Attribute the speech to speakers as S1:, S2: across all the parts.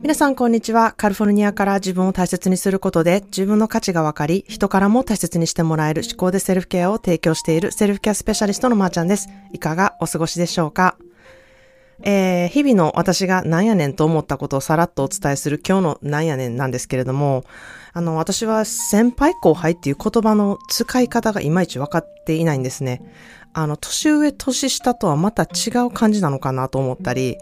S1: 皆さんこんにちは。カリフォルニアから自分を大切にすることで自分の価値が分かり、人からも大切にしてもらえる思考でセルフケアを提供しているセルフケアスペシャリストのまーちゃんです。いかがお過ごしでしょうか？えー、日々の私がなんやねんと思ったことをさらっとお伝えする今日のなんやねんなんですけれども、あの、私は先輩後輩っていう言葉の使い方がいまいち分かっていないんですね。あの、年上年下とはまた違う感じなのかなと思ったり、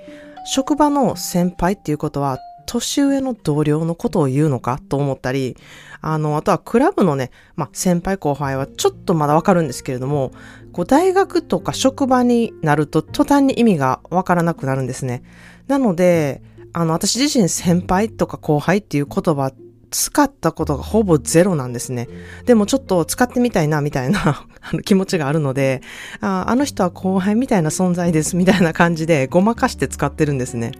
S1: 職場の先輩っていうことは、年上の同僚のことを言うのかと思ったり、あの、あとはクラブのね、まあ、先輩後輩はちょっとまだわかるんですけれども、こう大学とか職場になると途端に意味がわからなくなるんですね。なので、あの、私自身先輩とか後輩っていう言葉使ったことがほぼゼロなんですね。でもちょっと使ってみたいなみたいな 気持ちがあるのであ、あの人は後輩みたいな存在ですみたいな感じでごまかして使ってるんですね。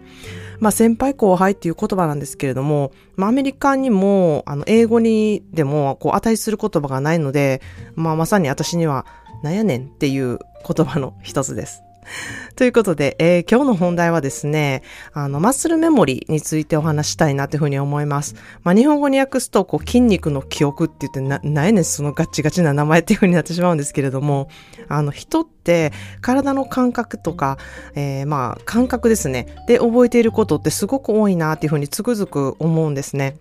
S1: まあ先輩後輩っていう言葉なんですけれども、まあアメリカにも、あの英語にでもこう値する言葉がないので、まあまさに私にはなんやねんっていう言葉の一つです。ということで、えー、今日の本題はですね、あの、マッスルメモリーについてお話したいなというふうに思います。まあ、日本語に訳すと、こう、筋肉の記憶って言って、な、ないねそのガチガチな名前っていうふうになってしまうんですけれども、あの、人って体の感覚とか、えー、まあ、感覚ですね。で、覚えていることってすごく多いなっていうふうにつくづく思うんですね。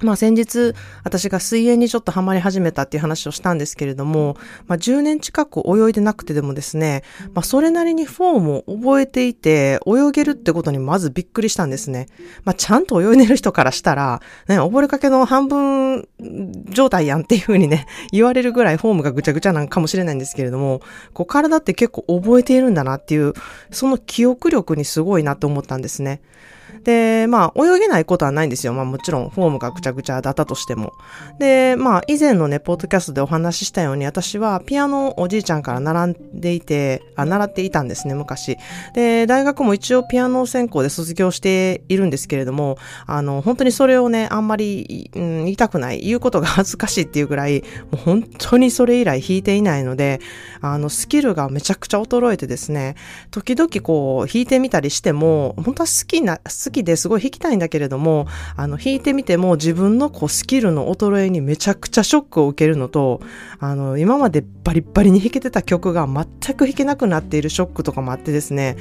S1: まあ先日、私が水泳にちょっとハマり始めたっていう話をしたんですけれども、まあ10年近く泳いでなくてでもですね、まあそれなりにフォームを覚えていて、泳げるってことにまずびっくりしたんですね。まあちゃんと泳いでる人からしたら、ね、溺れかけの半分状態やんっていうふうにね、言われるぐらいフォームがぐちゃぐちゃなんかもしれないんですけれども、こう体って結構覚えているんだなっていう、その記憶力にすごいなと思ったんですね。で、まあ、泳げないことはないんですよ。まあ、もちろん、フォームがぐちゃぐちゃだったとしても。で、まあ、以前のね、ポッドキャストでお話ししたように、私はピアノをおじいちゃんから習んでいて、あ、習っていたんですね、昔。で、大学も一応ピアノ専攻で卒業しているんですけれども、あの、本当にそれをね、あんまり、うん、言いたくない、言うことが恥ずかしいっていうぐらい、もう本当にそれ以来弾いていないので、あの、スキルがめちゃくちゃ衰えてですね、時々こう、弾いてみたりしても、本当は好きな、ききですごい弾きたいんだけれども、あの、弾いてみても自分のこうスキルの衰えにめちゃくちゃショックを受けるのと、あの、今までバリバリに弾けてた曲が全く弾けなくなっているショックとかもあってですね、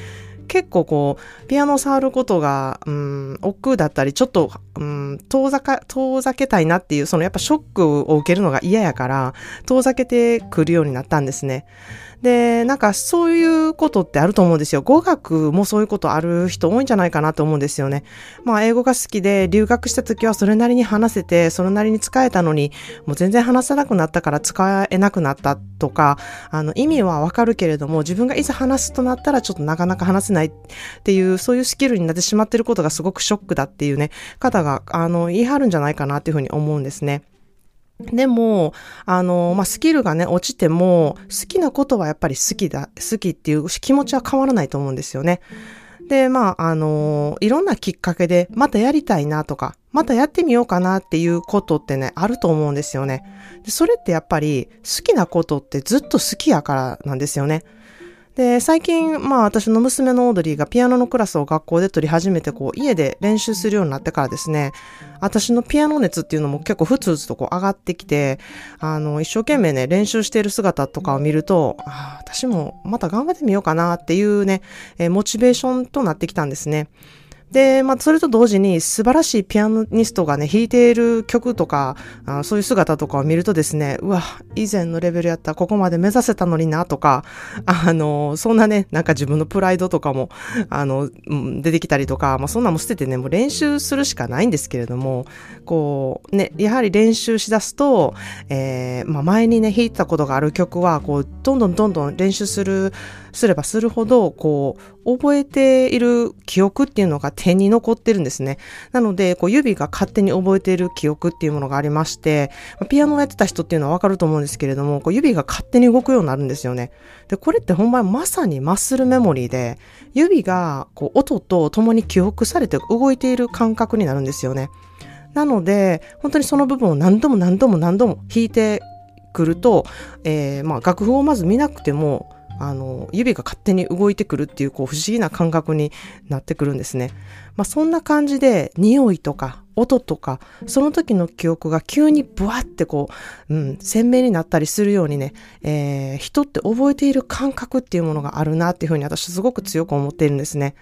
S1: 結構こう、ピアノを触ることが、うん、億劫だったり、ちょっと、うん、遠ざか、遠ざけたいなっていう、そのやっぱショックを受けるのが嫌やから、遠ざけてくるようになったんですね。で、なんかそういうことってあると思うんですよ。語学もそういうことある人多いんじゃないかなと思うんですよね。まあ英語が好きで留学した時はそれなりに話せて、それなりに使えたのに、もう全然話せなくなったから使えなくなったとか、あの意味はわかるけれども、自分がいざ話すとなったらちょっとなかなか話せないっていう、そういうスキルになってしまってることがすごくショックだっていうね、方が、あの、言い張るんじゃないかなっていうふうに思うんですね。でも、あの、まあ、スキルがね、落ちても、好きなことはやっぱり好きだ、好きっていう気持ちは変わらないと思うんですよね。で、まあ、あの、いろんなきっかけで、またやりたいなとか、またやってみようかなっていうことってね、あると思うんですよね。でそれってやっぱり、好きなことってずっと好きやからなんですよね。で、最近、まあ私の娘のオードリーがピアノのクラスを学校で取り始めて、こう家で練習するようになってからですね、私のピアノ熱っていうのも結構ふつふつとこう上がってきて、あの、一生懸命ね、練習している姿とかを見ると、ああ私もまた頑張ってみようかなっていうね、えー、モチベーションとなってきたんですね。で、まあ、それと同時に素晴らしいピアニストがね、弾いている曲とか、あそういう姿とかを見るとですね、うわ、以前のレベルやったらここまで目指せたのになとか、あの、そんなね、なんか自分のプライドとかも、あの、出てきたりとか、まあ、そんなも捨ててね、もう練習するしかないんですけれども、こう、ね、やはり練習しだすと、えー、まあ、前にね、弾いたことがある曲は、こう、どんどんどんどん練習する、すればするほど、こう、覚えている記憶っていうのが手に残ってるんですね。なので、こう、指が勝手に覚えている記憶っていうものがありまして、ピアノをやってた人っていうのはわかると思うんですけれども、こう指が勝手に動くようになるんですよね。で、これって本番まさにマッスルメモリーで、指が、こう、音と共に記憶されて動いている感覚になるんですよね。なので、本当にその部分を何度も何度も何度も弾いてくると、えー、まあ楽譜をまず見なくても、あの、指が勝手に動いてくるっていう、こう、不思議な感覚になってくるんですね。まあ、そんな感じで、匂いとか、音とか、その時の記憶が急にブワってこう、うん、鮮明になったりするようにね、えー、人って覚えている感覚っていうものがあるなっていうふうに私すごく強く思っているんですね。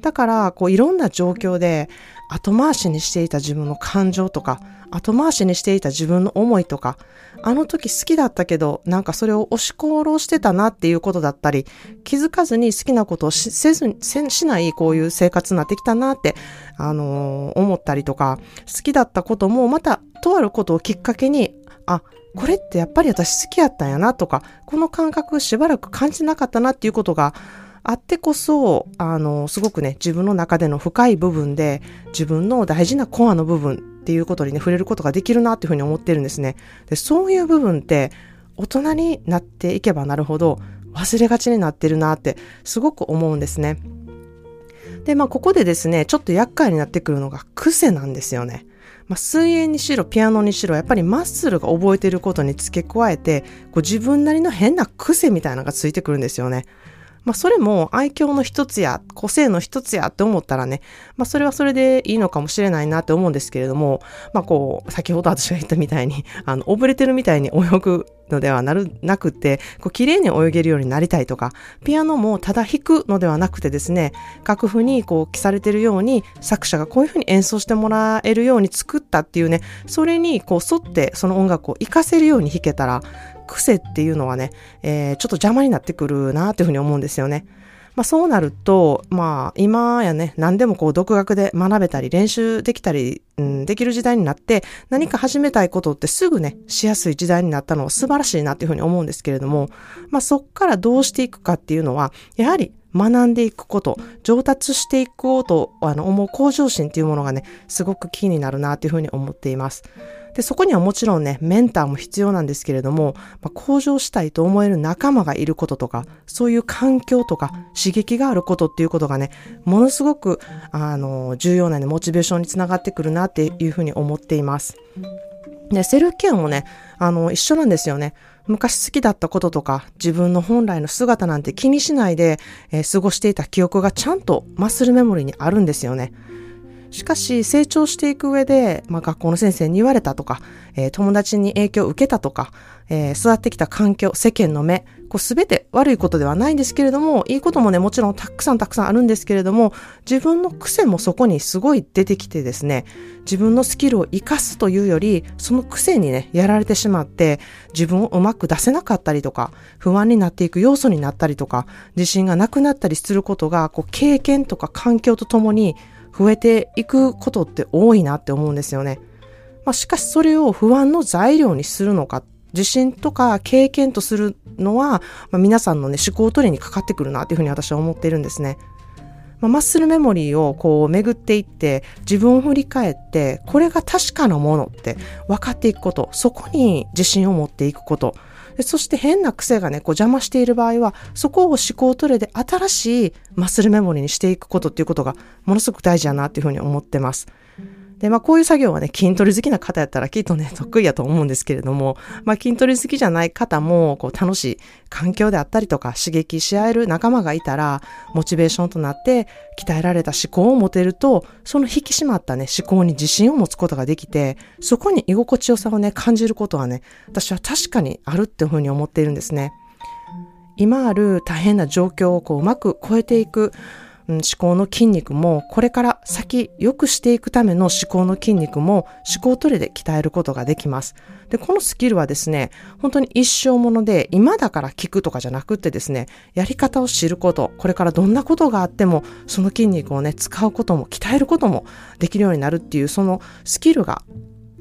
S1: だから、こう、いろんな状況で、後回しにしていた自分の感情とか、後回しにしていた自分の思いとか、あの時好きだったけど、なんかそれを押し殺してたなっていうことだったり、気づかずに好きなことをせずに、しないこういう生活になってきたなって、あのー、思ったりとか、好きだったこともまたとあることをきっかけに、あ、これってやっぱり私好きやったんやなとか、この感覚しばらく感じなかったなっていうことが、あってこそ、あの、すごくね、自分の中での深い部分で、自分の大事なコアの部分っていうことにね、触れることができるなっていうふうに思ってるんですね。で、そういう部分って、大人になっていけばなるほど、忘れがちになってるなって、すごく思うんですね。で、まあ、ここでですね、ちょっと厄介になってくるのが癖なんですよね。まあ、水泳にしろ、ピアノにしろ、やっぱりマッスルが覚えてることに付け加えて、こう自分なりの変な癖みたいなのがついてくるんですよね。まあ、それも愛嬌の一つや、個性の一つやって思ったらね、まあ、それはそれでいいのかもしれないなって思うんですけれども、まあ、こう、先ほど私が言ったみたいに、あの、溺れてるみたいに泳ぐのではなる、なくて、こう、綺麗に泳げるようになりたいとか、ピアノもただ弾くのではなくてですね、楽譜にこう、記されてるように、作者がこういうふうに演奏してもらえるように作ったっていうね、それにこう、沿ってその音楽を活かせるように弾けたら、癖っていうのはね、えー、ちょっと邪魔になってくるなっていうふうに思うんですよね。まあそうなると、まあ今やね、何でもこう独学で学べたり練習できたり、うん、できる時代になって何か始めたいことってすぐね、しやすい時代になったのは素晴らしいなっていうふうに思うんですけれども、まあそっからどうしていくかっていうのは、やはり学んでいくこと、上達していこうとあの思う向上心っていうものがね、すごく気になるなっていうふうに思っています。で、そこにはもちろんね、メンターも必要なんですけれども、まあ、向上したいと思える仲間がいることとか、そういう環境とか刺激があることっていうことがね、ものすごく、あの、重要なね、モチベーションにつながってくるなっていうふうに思っています。で、セルフケアもね、あの、一緒なんですよね。昔好きだったこととか、自分の本来の姿なんて気にしないで、えー、過ごしていた記憶がちゃんとマッスルメモリーにあるんですよね。しかし成長していく上で、まあ、学校の先生に言われたとか、えー、友達に影響を受けたとか、えー、育ってきた環境、世間の目、こう全て悪いことではないんですけれども、いいこともね、もちろんたくさんたくさんあるんですけれども、自分の癖もそこにすごい出てきてですね、自分のスキルを活かすというより、その癖にね、やられてしまって、自分をうまく出せなかったりとか、不安になっていく要素になったりとか、自信がなくなったりすることが、こう経験とか環境とともに増えていくことって多いなって思うんですよね。まあ、しかしそれを不安の材料にするのか、自信とか経験とするのは、まあ、皆さんのね、思考取りにかかってくるなっていうふうに私は思っているんですね。まあ、マッスルメモリーをこう巡っていって自分を振り返ってこれが確かなものって分かっていくこと、そこに自信を持っていくこと、そして変な癖がね、こう邪魔している場合は、そこを思考トレで新しいマッスルメモリにしていくことっていうことがものすごく大事だなっていうふうに思ってます。で、まあこういう作業はね、筋トレ好きな方やったらきっとね、得意やと思うんですけれども、まあ筋トレ好きじゃない方も、こう楽しい環境であったりとか、刺激し合える仲間がいたら、モチベーションとなって、鍛えられた思考を持てると、その引き締まったね、思考に自信を持つことができて、そこに居心地よさをね、感じることはね、私は確かにあるっていうふうに思っているんですね。今ある大変な状況をこううまく超えていく、うん、思考の筋肉も、これから先良くしていくための思考の筋肉も思考トレで鍛えることができます。で、このスキルはですね、本当に一生もので、今だから聞くとかじゃなくってですね、やり方を知ること、これからどんなことがあっても、その筋肉をね、使うことも、鍛えることもできるようになるっていう、そのスキルが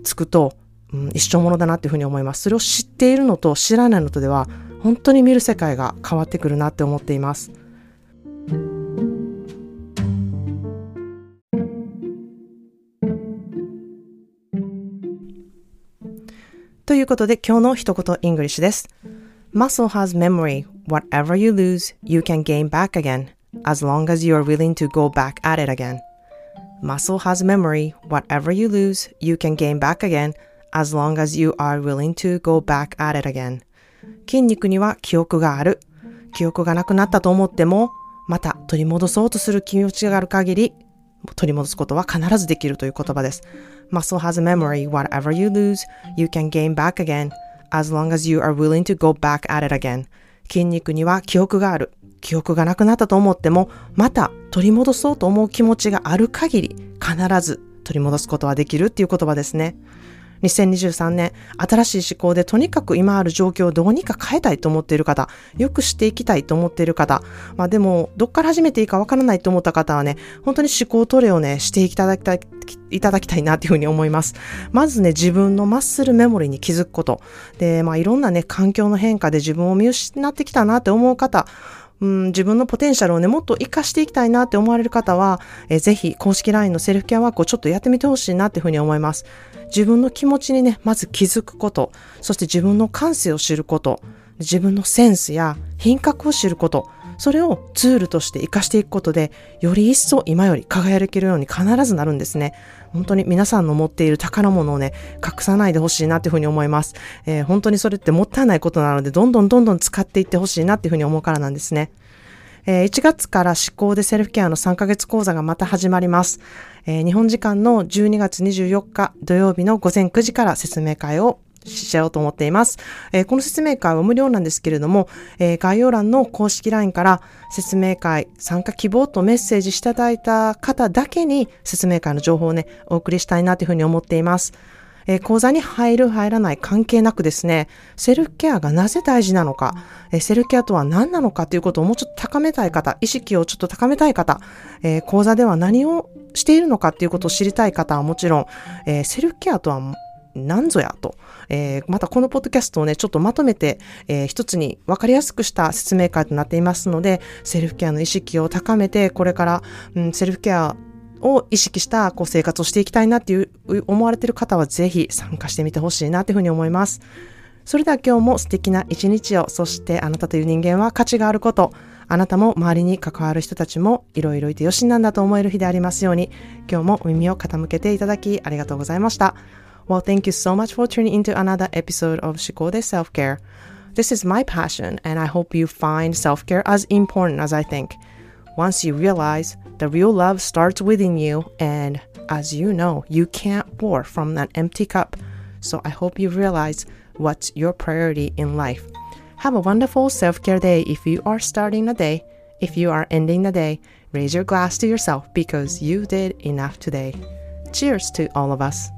S1: つくと、うん、一生ものだなっていうふうに思います。それを知っているのと知らないのとでは、本当に見る世界が変わってくるなって思っています。ということで今日の一言 English です。Muscle has memory. Whatever you lose, you can gain back again, as long as you are willing to go back at it again. Muscle has memory. Whatever you lose, you can gain back again, as long as you are willing to go back at it again. 筋肉には記憶がある。記憶がなくなったと思っても、また取り戻そうとする気持ちがある限り、取り戻すことは必ずできるという言葉です。Muscle has a memory. Whatever you lose, you can gain back again, as long as you are willing to go back at it again. 筋肉には記憶がある。記憶がなくなったと思っても、また取り戻そうと思う気持ちがある限り、必ず取り戻すことはできるっていう言葉ですね。2023年、新しい思考でとにかく今ある状況をどうにか変えたいと思っている方、よくしていきたいと思っている方、まあでも、どっから始めていいかわからないと思った方はね、本当に思考トレをね、していただきたい、いただきたいなというふうに思います。まずね、自分のマッスルメモリに気づくこと。で、まあいろんなね、環境の変化で自分を見失ってきたなって思う方、うん、自分のポテンシャルをね、もっと活かしていきたいなって思われる方は、えぜひ公式 LINE のセルフケアワークをちょっとやってみてほしいなっていうふうに思います。自分の気持ちにね、まず気づくこと、そして自分の感性を知ること、自分のセンスや品格を知ること、それをツールとして活かしていくことで、より一層今より輝けるように必ずなるんですね。本当に皆さんの持っている宝物をね、隠さないでほしいなっていうふうに思います。えー、本当にそれってもったいないことなので、どんどんどんどん使っていってほしいなっていうふうに思うからなんですね。えー、1月から思考でセルフケアの3ヶ月講座がまた始まります。えー、日本時間の12月24日土曜日の午前9時から説明会をしようと思っています。えー、この説明会は無料なんですけれども、えー、概要欄の公式 LINE から説明会参加希望とメッセージしていただいた方だけに説明会の情報をね、お送りしたいなというふうに思っています。えー、講座に入る入らない関係なくですね、セルフケアがなぜ大事なのか、え、セルフケアとは何なのかということをもうちょっと高めたい方、意識をちょっと高めたい方、え、講座では何をしているのかということを知りたい方はもちろん、えセルフケアとは何ぞやと、えー、またこのポッドキャストをね、ちょっとまとめて、えー、一つに分かりやすくした説明会となっていますので、セルフケアの意識を高めて、これから、うん、セルフケアを意識したこう生活をしていきたいなっていう思われてる方はぜひ参加してみてほしいなというふうに思います。それでは今日も素敵な一日を、そしてあなたという人間は価値があること、あなたも周りに関わる人たちもいろいろいてよしなんだと思える日でありますように、今日も耳を傾けていただきありがとうございました。Well, thank you so much for tuning into another episode of Shikode Self-Care. This is my passion and I hope you find self-care as important as I think. Once you realize the real love starts within you and as you know, you can't pour from an empty cup. So I hope you realize what's your priority in life. Have a wonderful self-care day if you are starting the day. If you are ending the day, raise your glass to yourself because you did enough today. Cheers to all of us.